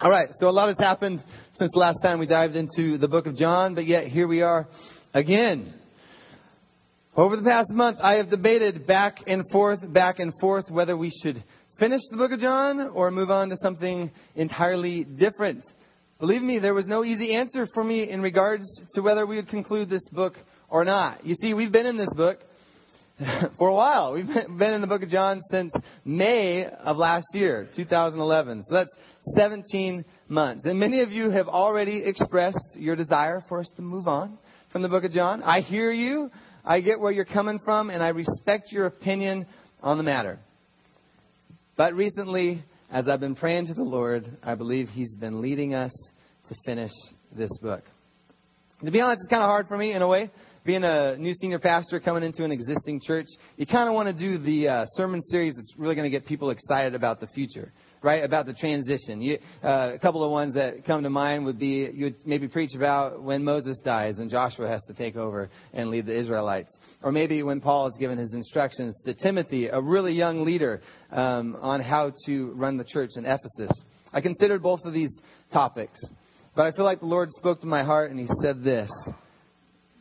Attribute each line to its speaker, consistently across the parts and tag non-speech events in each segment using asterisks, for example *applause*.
Speaker 1: All right, so a lot has happened since the last time we dived into the book of John, but yet here we are again. Over the past month, I have debated back and forth, back and forth, whether we should finish the book of John or move on to something entirely different. Believe me, there was no easy answer for me in regards to whether we would conclude this book or not. You see, we've been in this book *laughs* for a while. We've been in the book of John since May of last year, 2011. So that's 17 months. And many of you have already expressed your desire for us to move on from the book of John. I hear you. I get where you're coming from, and I respect your opinion on the matter. But recently, as I've been praying to the Lord, I believe He's been leading us to finish this book. To be honest, it's kind of hard for me in a way being a new senior pastor coming into an existing church, you kind of want to do the uh, sermon series that's really going to get people excited about the future, right? About the transition. You, uh, a couple of ones that come to mind would be you would maybe preach about when Moses dies and Joshua has to take over and lead the Israelites. Or maybe when Paul is given his instructions to Timothy, a really young leader, um, on how to run the church in Ephesus. I considered both of these topics. But I feel like the Lord spoke to my heart and he said this.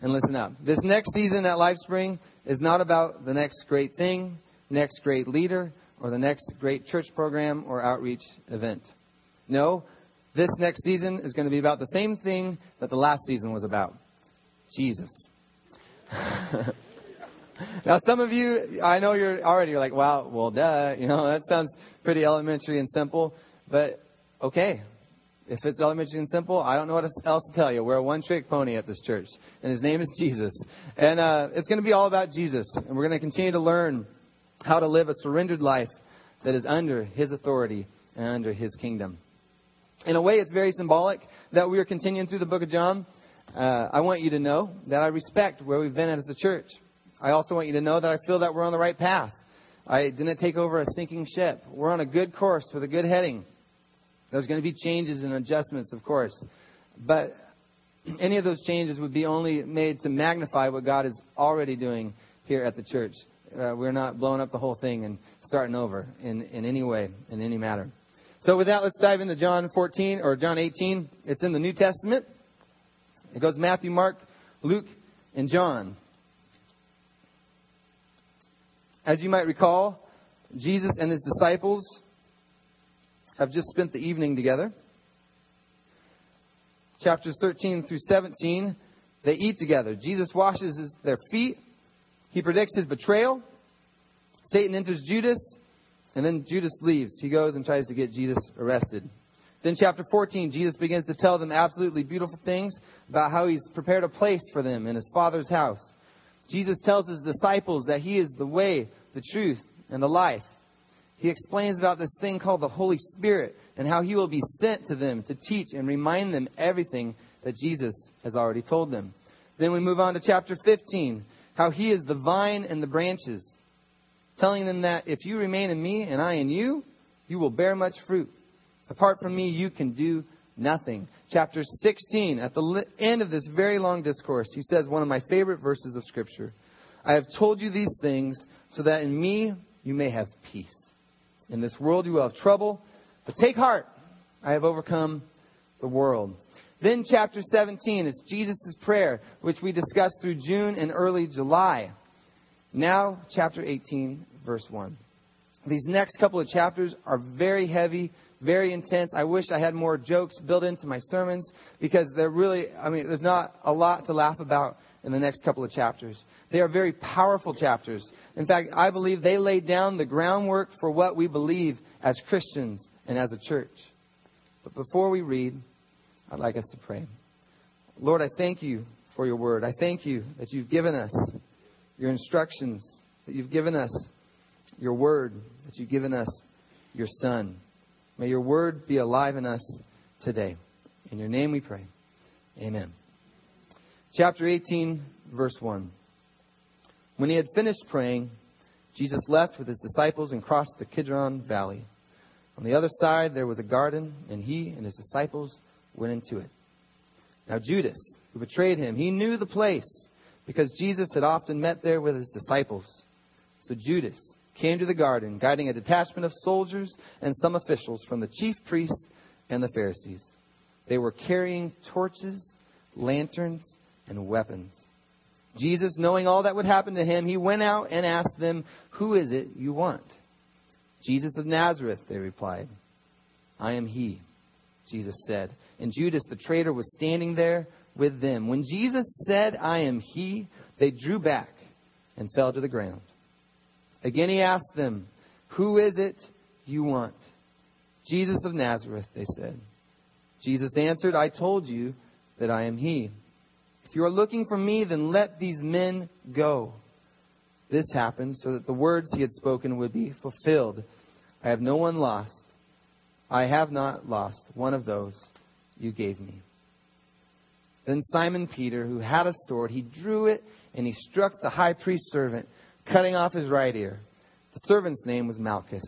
Speaker 1: And listen up. This next season at LifeSpring is not about the next great thing, next great leader, or the next great church program or outreach event. No, this next season is going to be about the same thing that the last season was about Jesus. *laughs* now, some of you, I know you're already like, wow, well, duh. You know, that sounds pretty elementary and simple. But okay, if it's elementary and simple, I don't know what else to tell you. We're a one trick pony at this church, and his name is Jesus. And uh, it's going to be all about Jesus. And we're going to continue to learn how to live a surrendered life that is under his authority and under his kingdom. In a way, it's very symbolic that we are continuing through the book of John. Uh, I want you to know that I respect where we've been as a church. I also want you to know that I feel that we're on the right path. I didn't take over a sinking ship. We're on a good course with a good heading. There's going to be changes and adjustments, of course. But any of those changes would be only made to magnify what God is already doing here at the church. Uh, we're not blowing up the whole thing and starting over in, in any way, in any matter. So with that, let's dive into John 14 or John 18. It's in the New Testament. It goes Matthew, Mark, Luke, and John. As you might recall, Jesus and his disciples have just spent the evening together. Chapters 13 through 17, they eat together. Jesus washes their feet. He predicts his betrayal. Satan enters Judas, and then Judas leaves. He goes and tries to get Jesus arrested. Then, chapter 14, Jesus begins to tell them absolutely beautiful things about how he's prepared a place for them in his Father's house. Jesus tells his disciples that he is the way, the truth, and the life he explains about this thing called the Holy Spirit and how he will be sent to them to teach and remind them everything that Jesus has already told them. Then we move on to chapter 15, how he is the vine and the branches, telling them that if you remain in me and I in you, you will bear much fruit. Apart from me, you can do nothing. Chapter 16, at the end of this very long discourse, he says one of my favorite verses of Scripture I have told you these things so that in me you may have peace. In this world you will have trouble, but take heart. I have overcome the world. Then, chapter 17 is Jesus' prayer, which we discussed through June and early July. Now, chapter 18, verse 1. These next couple of chapters are very heavy, very intense. I wish I had more jokes built into my sermons because they're really, I mean, there's not a lot to laugh about in the next couple of chapters. They are very powerful chapters. In fact, I believe they lay down the groundwork for what we believe as Christians and as a church. But before we read, I'd like us to pray. Lord, I thank you for your word. I thank you that you've given us your instructions, that you've given us your word, that you've given us your son. May your word be alive in us today. In your name we pray. Amen. Chapter 18, verse 1. When he had finished praying, Jesus left with his disciples and crossed the Kidron Valley. On the other side, there was a garden, and he and his disciples went into it. Now, Judas, who betrayed him, he knew the place because Jesus had often met there with his disciples. So Judas came to the garden, guiding a detachment of soldiers and some officials from the chief priests and the Pharisees. They were carrying torches, lanterns, and weapons. Jesus, knowing all that would happen to him, he went out and asked them, Who is it you want? Jesus of Nazareth, they replied. I am he, Jesus said. And Judas, the traitor, was standing there with them. When Jesus said, I am he, they drew back and fell to the ground. Again he asked them, Who is it you want? Jesus of Nazareth, they said. Jesus answered, I told you that I am he. If you are looking for me, then let these men go. This happened so that the words he had spoken would be fulfilled. I have no one lost. I have not lost one of those you gave me. Then Simon Peter, who had a sword, he drew it and he struck the high priest's servant, cutting off his right ear. The servant's name was Malchus.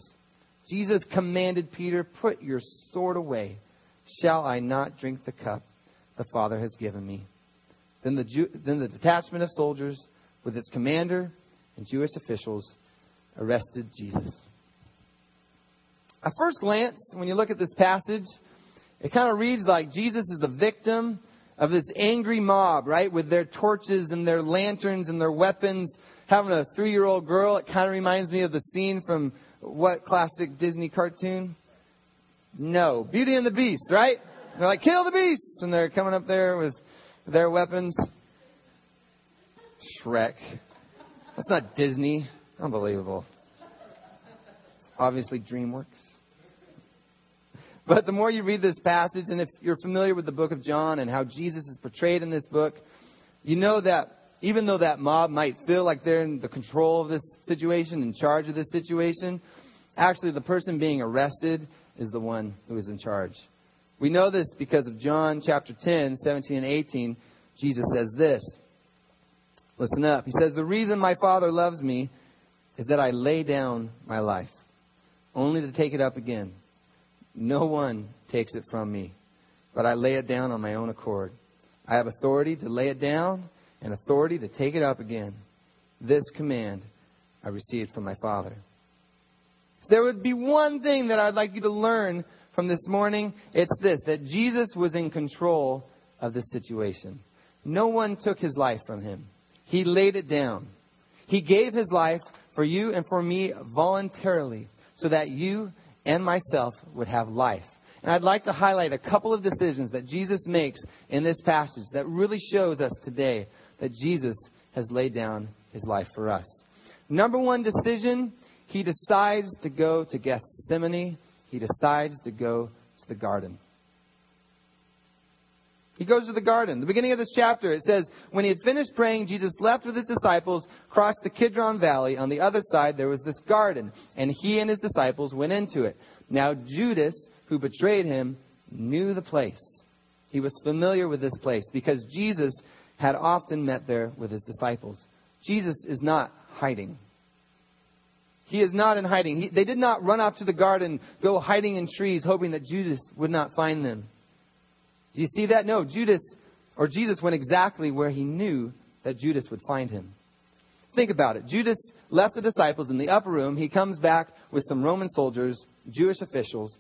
Speaker 1: Jesus commanded Peter, Put your sword away. Shall I not drink the cup the Father has given me? Then the, Jew, then the detachment of soldiers, with its commander and Jewish officials, arrested Jesus. At first glance, when you look at this passage, it kind of reads like Jesus is the victim of this angry mob, right? With their torches and their lanterns and their weapons, having a three year old girl. It kind of reminds me of the scene from what classic Disney cartoon? No. Beauty and the Beast, right? They're like, kill the beast! And they're coming up there with their weapons. Shrek. That's not Disney. Unbelievable. Obviously, DreamWorks. But the more you read this passage, and if you're familiar with the book of John and how Jesus is portrayed in this book, you know that even though that mob might feel like they're in the control of this situation, in charge of this situation, actually the person being arrested is the one who is in charge. We know this because of John chapter 10, 17 and 18. Jesus says this. Listen up. He says, The reason my Father loves me is that I lay down my life, only to take it up again. No one takes it from me, but I lay it down on my own accord. I have authority to lay it down and authority to take it up again. This command I received from my Father. If there would be one thing that I'd like you to learn from this morning, it's this that Jesus was in control of the situation. No one took his life from him, he laid it down. He gave his life for you and for me voluntarily so that you and myself would have life. And I'd like to highlight a couple of decisions that Jesus makes in this passage that really shows us today that Jesus has laid down his life for us. Number one decision, he decides to go to Gethsemane. He decides to go to the garden. He goes to the garden. The beginning of this chapter, it says, When he had finished praying, Jesus left with his disciples, crossed the Kidron Valley. On the other side, there was this garden, and he and his disciples went into it. Now, Judas, who betrayed him, knew the place. He was familiar with this place because Jesus had often met there with his disciples. Jesus is not hiding. He is not in hiding. He, they did not run off to the garden, go hiding in trees, hoping that Judas would not find them. Do you see that? No, Judas or Jesus went exactly where he knew that Judas would find him. Think about it. Judas left the disciples in the upper room. He comes back with some Roman soldiers, Jewish officials.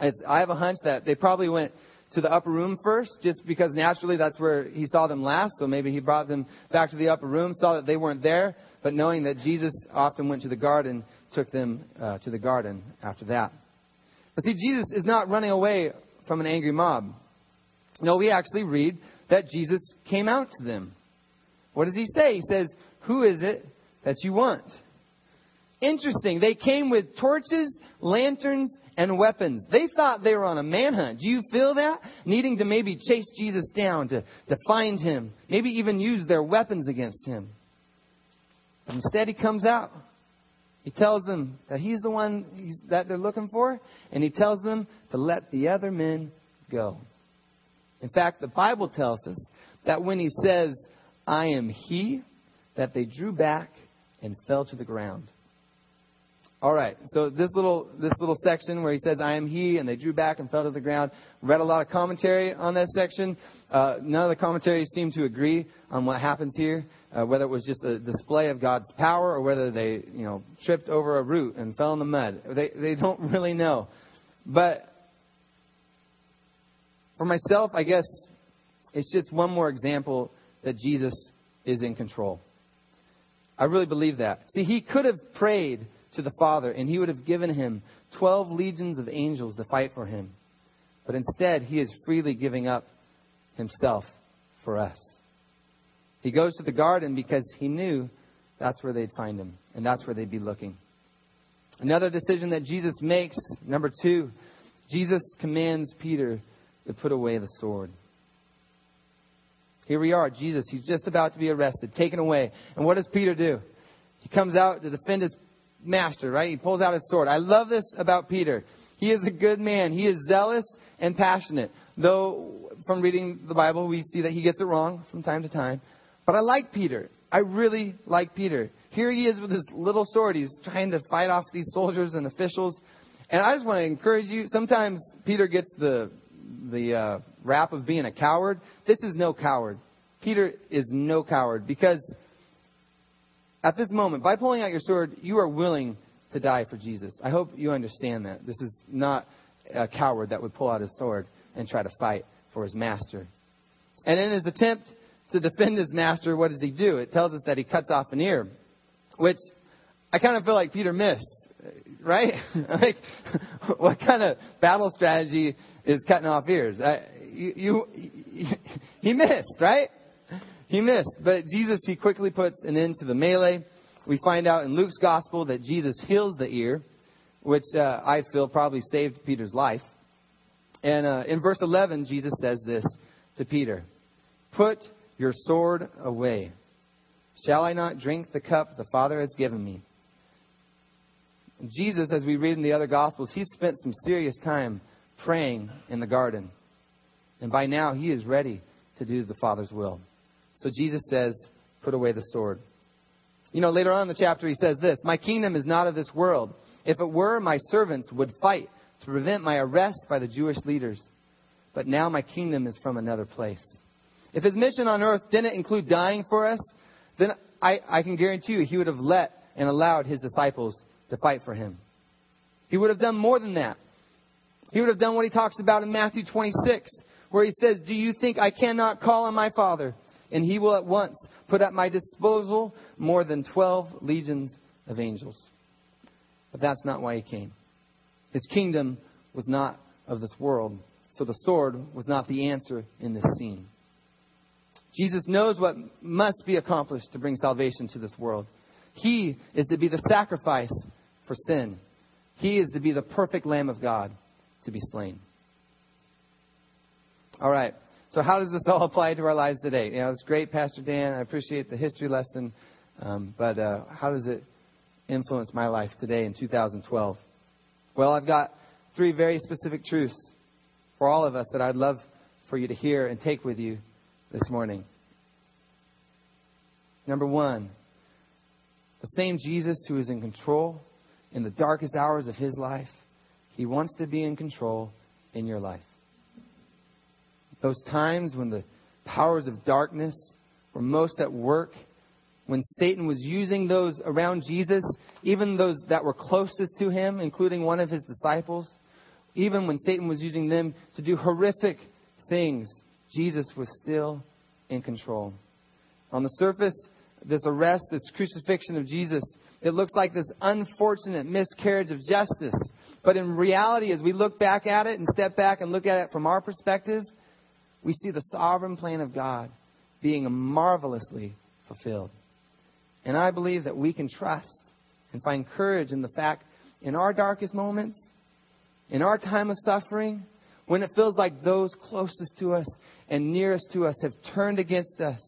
Speaker 1: It's, I have a hunch that they probably went to the upper room first, just because naturally that's where he saw them last. So maybe he brought them back to the upper room, saw that they weren't there, but knowing that Jesus often went to the garden, took them uh, to the garden after that. But see, Jesus is not running away from an angry mob. No, we actually read that Jesus came out to them. What does he say? He says, Who is it that you want? Interesting. They came with torches, lanterns, and weapons. They thought they were on a manhunt. Do you feel that? Needing to maybe chase Jesus down to, to find him, maybe even use their weapons against him. Instead, he comes out. He tells them that he's the one that they're looking for, and he tells them to let the other men go. In fact, the Bible tells us that when he says, I am he, that they drew back and fell to the ground. All right. So this little this little section where he says, "I am He," and they drew back and fell to the ground. Read a lot of commentary on that section. Uh, none of the commentaries seem to agree on what happens here, uh, whether it was just a display of God's power or whether they, you know, tripped over a root and fell in the mud. They they don't *laughs* really know. But For myself, I guess it's just one more example that Jesus is in control. I really believe that. See, he could have prayed to the Father and he would have given him 12 legions of angels to fight for him. But instead, he is freely giving up himself for us. He goes to the garden because he knew that's where they'd find him and that's where they'd be looking. Another decision that Jesus makes, number two, Jesus commands Peter to put away the sword. Here we are, Jesus, he's just about to be arrested, taken away. And what does Peter do? He comes out to defend his master, right? He pulls out his sword. I love this about Peter. He is a good man. He is zealous and passionate. Though, from reading the Bible, we see that he gets it wrong from time to time. But I like Peter. I really like Peter. Here he is with his little sword. He's trying to fight off these soldiers and officials. And I just want to encourage you. Sometimes Peter gets the the uh, rap of being a coward. This is no coward. Peter is no coward because at this moment, by pulling out your sword, you are willing to die for Jesus. I hope you understand that. This is not a coward that would pull out his sword and try to fight for his master. And in his attempt to defend his master, what does he do? It tells us that he cuts off an ear, which I kind of feel like Peter missed, right? *laughs* like, *laughs* what kind of battle strategy is cutting off ears. I, you, you, *laughs* he missed, right? He missed. But Jesus, he quickly puts an end to the melee. We find out in Luke's gospel that Jesus heals the ear, which uh, I feel probably saved Peter's life. And uh, in verse 11, Jesus says this to Peter Put your sword away. Shall I not drink the cup the Father has given me? Jesus, as we read in the other Gospels, he spent some serious time praying in the garden. And by now, he is ready to do the Father's will. So Jesus says, Put away the sword. You know, later on in the chapter, he says this My kingdom is not of this world. If it were, my servants would fight to prevent my arrest by the Jewish leaders. But now my kingdom is from another place. If his mission on earth didn't include dying for us, then I, I can guarantee you he would have let and allowed his disciples to fight for him. He would have done more than that. He would have done what he talks about in Matthew 26, where he says, Do you think I cannot call on my Father, and he will at once put at my disposal more than 12 legions of angels? But that's not why he came. His kingdom was not of this world, so the sword was not the answer in this scene. Jesus knows what must be accomplished to bring salvation to this world. He is to be the sacrifice for sin. He is to be the perfect Lamb of God to be slain. All right. So how does this *laughs* all apply to our lives today? You know, it's great, Pastor Dan. I appreciate the history lesson, um, but uh, how does it influence my life today in 2012? Well, I've got three very specific truths for all of us that I'd love for you to hear and take with you this morning. Number one, the same Jesus who is in control in the darkest hours of his life he wants to be in control in your life. Those times when the powers of darkness were most at work, when Satan was using those around Jesus, even those that were closest to him, including one of his disciples, even when Satan was using them to do horrific things, Jesus was still in control. On the surface, this arrest, this crucifixion of Jesus, it looks like this unfortunate miscarriage of justice. But in reality, as we look back at it and step back and look at it from our perspective, we see the sovereign plan of God being marvelously fulfilled. And I believe that we can trust and find courage in the fact in our darkest moments, in our time of suffering, when it feels like those closest to us and nearest to us have turned against us,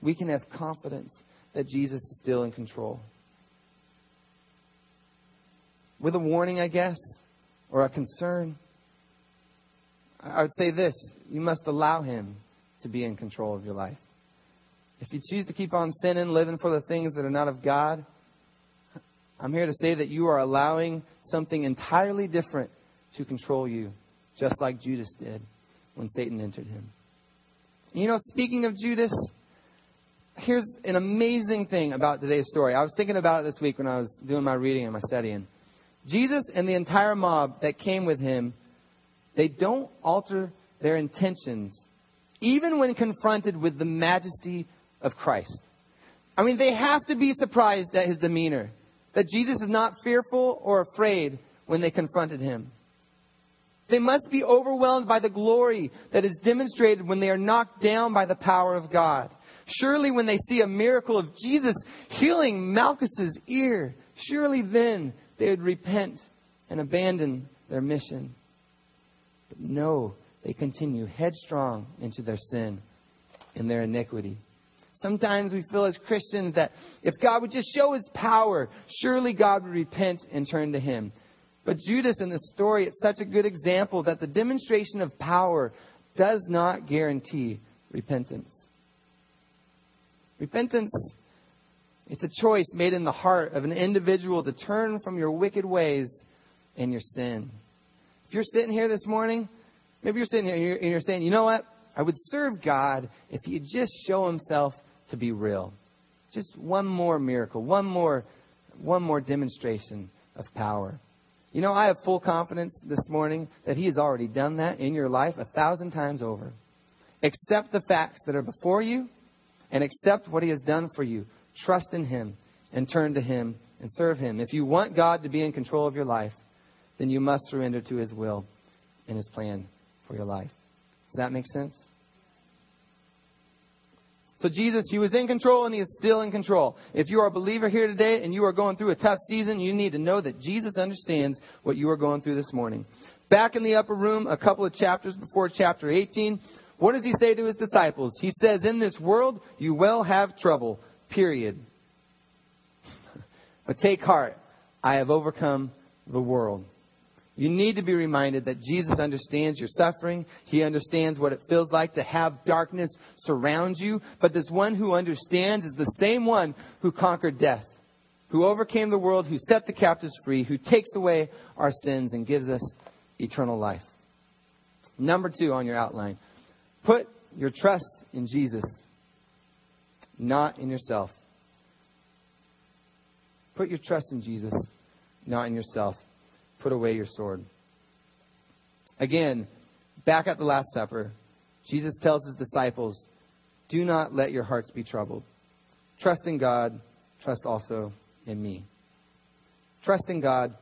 Speaker 1: we can have confidence that Jesus is still in control with a warning, I guess, or a concern, I would say this you must allow Him to be in control of your life. If you choose to keep on sinning, living for the things that are not of God, I'm here to say that you are allowing something entirely different to control you, just like Judas did when Satan entered him. You know, speaking of Judas, here's an amazing thing about today's story. I was thinking about it this week when I was doing my reading and my studying. Jesus and the entire mob that came with him, they don't alter their intentions, even when confronted with the majesty of Christ. I mean, they have to be surprised at his demeanor, that Jesus is not fearful or afraid when they confronted him. They must be overwhelmed by the glory that is demonstrated when they are knocked down by the power of God. Surely, when they see a miracle of Jesus healing Malchus's ear, surely then they would repent and abandon their mission. But no, they continue headstrong into their sin and their iniquity. Sometimes we feel as Christians that if God would just show his power, surely God would repent and turn to him. But Judas in the story, it's such a good example that the demonstration of power does not guarantee repentance. Repentance, it's a choice made in the heart of an individual to turn from your wicked ways and your sin. If you're sitting here this morning, maybe you're sitting here and you're, and you're saying, you know what? I would serve God if He'd just show Himself to be real. Just one more miracle, one more, one more demonstration of power. You know, I have full confidence this morning that He has already done that in your life a thousand times over. Accept the facts that are before you and accept what He has done for you. Trust in Him and turn to Him and serve Him. If you want God to be in control of your life, then you must surrender to His will and His plan for your life. Does that make sense? So Jesus, He was in control and He is still in control. If you are a believer here today and you are going through a tough season, you need to know that Jesus understands what you are going through this morning. Back in the upper room, a couple of chapters before chapter 18, what does He say to His disciples? He says, In this world you will have trouble, period. *laughs* but take heart, I have overcome the world. You need to be reminded that Jesus understands your suffering. He understands what it feels like to have darkness surround you. But this one who understands is the same one who conquered death, who overcame the world, who set the captives free, who takes away our sins and gives us eternal life. Number two on your outline put your trust in Jesus, not in yourself. Put your trust in Jesus, not in yourself put away your sword. Again, back at the Last Supper, Jesus tells his disciples, Do not let your hearts be troubled. Trust in God, trust also in me. Trust in God,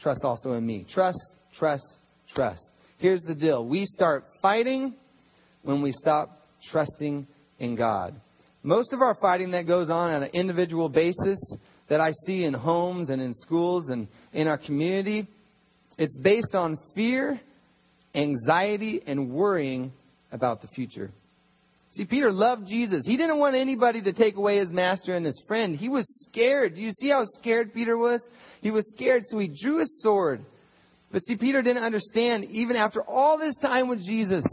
Speaker 1: trust also in me. Trust, trust, trust. Here's the deal we start fighting when we stop trusting in God. Most of our fighting that goes on on an individual basis that I see in homes and in schools and in our community it's based on fear, anxiety, and worrying about the future. See, Peter loved Jesus. He didn't want anybody to take away his master and his friend. He was scared. Do you see how scared Peter was? He was scared, so he drew his sword. But see, Peter didn't understand, even after all this time with Jesus,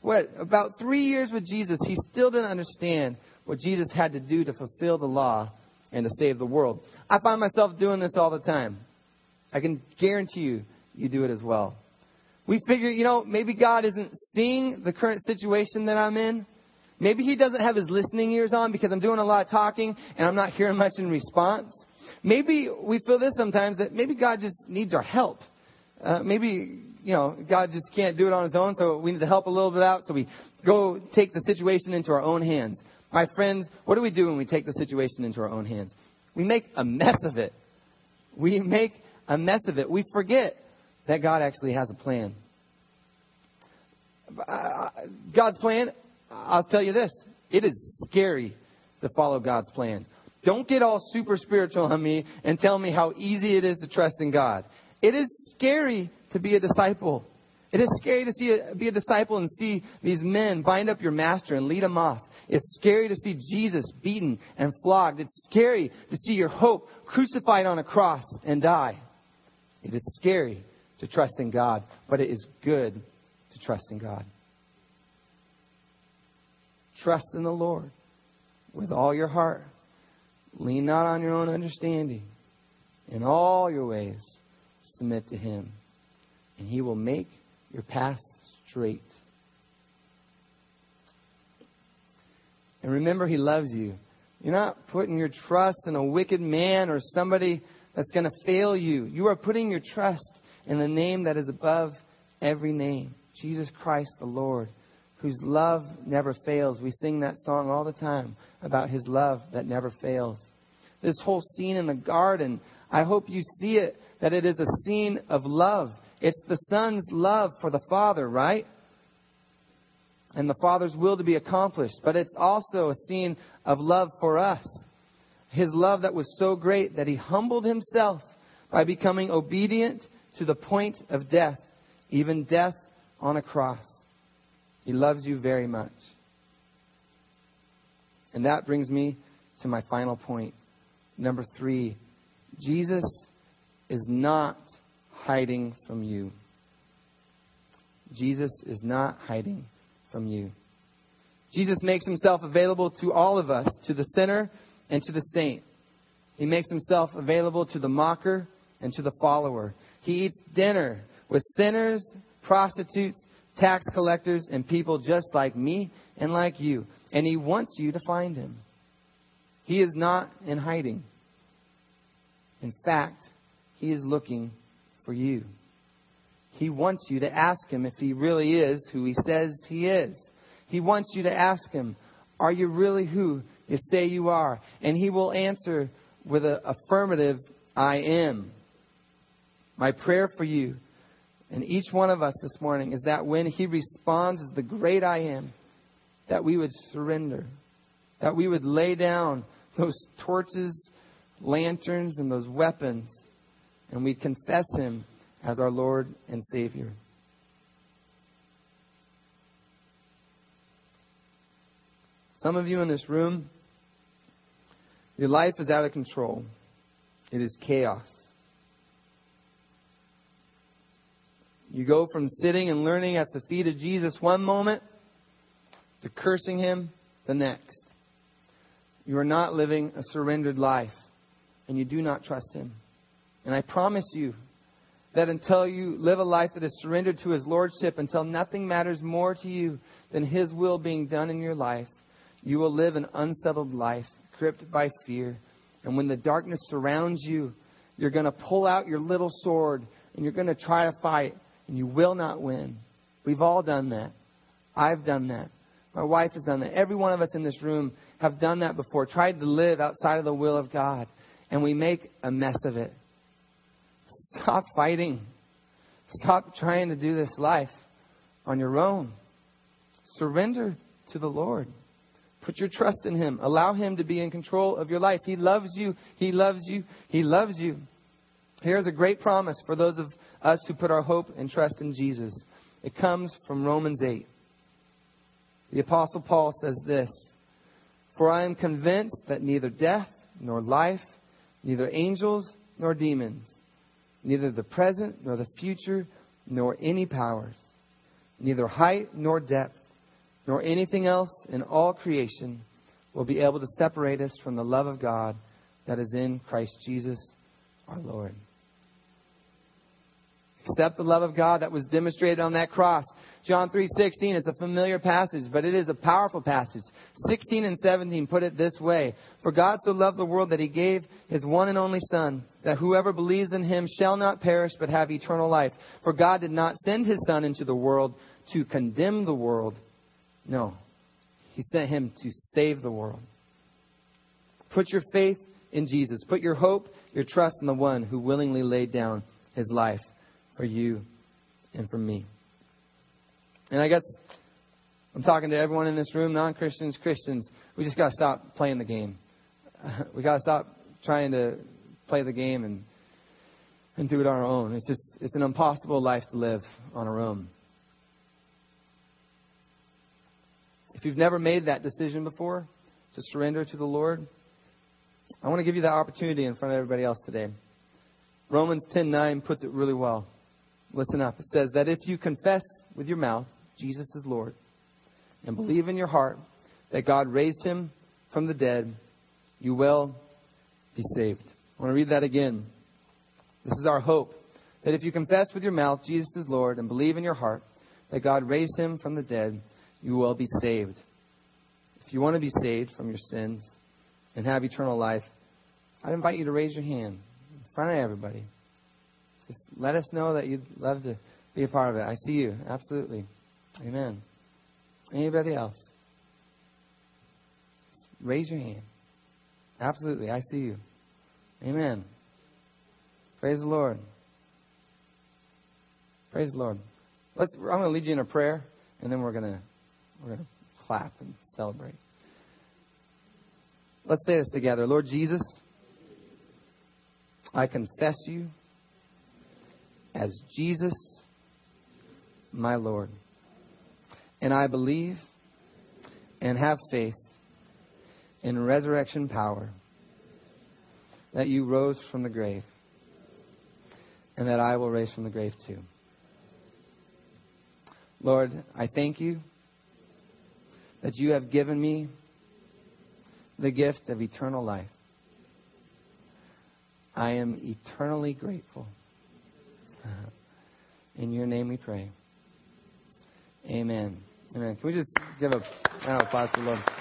Speaker 1: what, about three years with Jesus, he still didn't understand what Jesus had to do to fulfill the law and to save the world. I find myself doing this all the time. I can guarantee you, you do it as well. We figure, you know, maybe God isn't seeing the current situation that I'm in. Maybe He doesn't have His listening ears on because I'm doing a lot of talking and I'm not hearing much in response. Maybe we feel this sometimes that maybe God just needs our help. Uh, maybe, you know, God just can't do it on His own, so we need to help a little bit out, so we go take the situation into our own hands. My friends, what do we do when we take the situation into our own hands? We make a mess of it. We make a mess of it. We forget that God actually has a plan. Uh, uh, God's plan, I'll tell you this it is scary to follow God's plan. Don't get all super spiritual on me and tell me how easy it is to trust in God. It is scary to be a disciple. It is scary to see a, be a disciple and see these men bind up your master and lead him off. It's scary to see Jesus beaten and flogged. It's scary to see your hope crucified on a cross and die. It is scary to trust in God, but it is good to trust in God. Trust in the Lord with all your heart. Lean not on your own understanding. In all your ways, submit to Him, and He will make your path straight. And remember, He loves you. You're not putting your trust in a wicked man or somebody that's going to fail you. You are putting your trust in the name that is above every name, Jesus Christ the Lord, whose love never fails. We sing that song all the time about his love that never fails. This whole scene in the garden, I hope you see it that it is a scene of love. It's the Son's love for the Father, right? And the Father's will to be accomplished. But it's also a scene of love for us. His love that was so great that he humbled himself by becoming obedient to the point of death, even death on a cross. He loves you very much. And that brings me to my final point. Number three, Jesus is not hiding from you. Jesus is not hiding from you. Jesus makes himself available to all of us, to the sinner and to the saint. He makes himself available to the mocker and to the follower. He eats dinner with sinners, prostitutes, tax collectors, and people just like me and like you. And he wants you to find him. He is not in hiding. In fact, he is looking for you. He wants you to ask him if he really is who he says he is. He wants you to ask him, Are you really who you say you are? And he will answer with an affirmative, I am. My prayer for you and each one of us this morning is that when he responds as the great I am, that we would surrender, that we would lay down those torches, lanterns, and those weapons, and we'd confess him as our Lord and Savior. Some of you in this room, your life is out of control. It is chaos. You go from sitting and learning at the feet of Jesus one moment to cursing him the next. You are not living a surrendered life, and you do not trust him. And I promise you that until you live a life that is surrendered to his lordship, until nothing matters more to you than his will being done in your life, you will live an unsettled life, gripped by fear. And when the darkness surrounds you, you're going to pull out your little sword and you're going to try to fight and you will not win. We've all done that. I've done that. My wife has done that. Every one of us in this room have done that before, tried to live outside of the will of God, and we make a mess of it. Stop fighting. Stop trying to do this life on your own. Surrender to the Lord. Put your trust in Him. Allow Him to be in control of your life. He loves you. He loves you. He loves you. Here's a great promise for those of us who put our hope and trust in Jesus. It comes from Romans 8. The Apostle Paul says this For I am convinced that neither death nor life, neither angels nor demons, neither the present nor the future, nor any powers, neither height nor depth, nor anything else in all creation will be able to separate us from the love of God that is in Christ Jesus our Lord. Accept the love of God that was demonstrated on that cross. John 3:16 it's a familiar passage, but it is a powerful passage. 16 and 17 put it this way: For God so loved the world that he gave his one and only son, that whoever believes in him shall not perish but have eternal life. For God did not send his son into the world to condemn the world. No. He sent him to save the world. Put your faith in Jesus. Put your hope, your trust in the one who willingly laid down his life for you and for me. And I guess I'm talking to everyone in this room, non Christians, Christians. We just got to stop playing the game. *laughs* we got to stop trying to play the game and and do it on our own. It's just it's an impossible life to live on our own. If you've never made that decision before to surrender to the Lord, I want to give you that opportunity in front of everybody else today. Romans 10:9 puts it really well. Listen up. It says that if you confess with your mouth Jesus is Lord and believe in your heart that God raised him from the dead, you will be saved. I want to read that again. This is our hope that if you confess with your mouth Jesus is Lord and believe in your heart that God raised him from the dead, you will be saved. If you want to be saved from your sins and have eternal life, I'd invite you to raise your hand in front of everybody. Just let us know that you'd love to be a part of it. I see you. Absolutely. Amen. Anybody else? Raise your hand. Absolutely. I see you. Amen. Praise the Lord. Praise the Lord. Let's, I'm going to lead you in a prayer, and then we're going to we're going to clap and celebrate. Let's say this together. Lord Jesus, I confess you as Jesus, my Lord. And I believe and have faith in resurrection power that you rose from the grave and that I will raise from the grave too. Lord, I thank you that you have given me the gift of eternal life. I am eternally grateful. In your name we pray. Amen. Amen. Can we just give a round of applause to the Lord?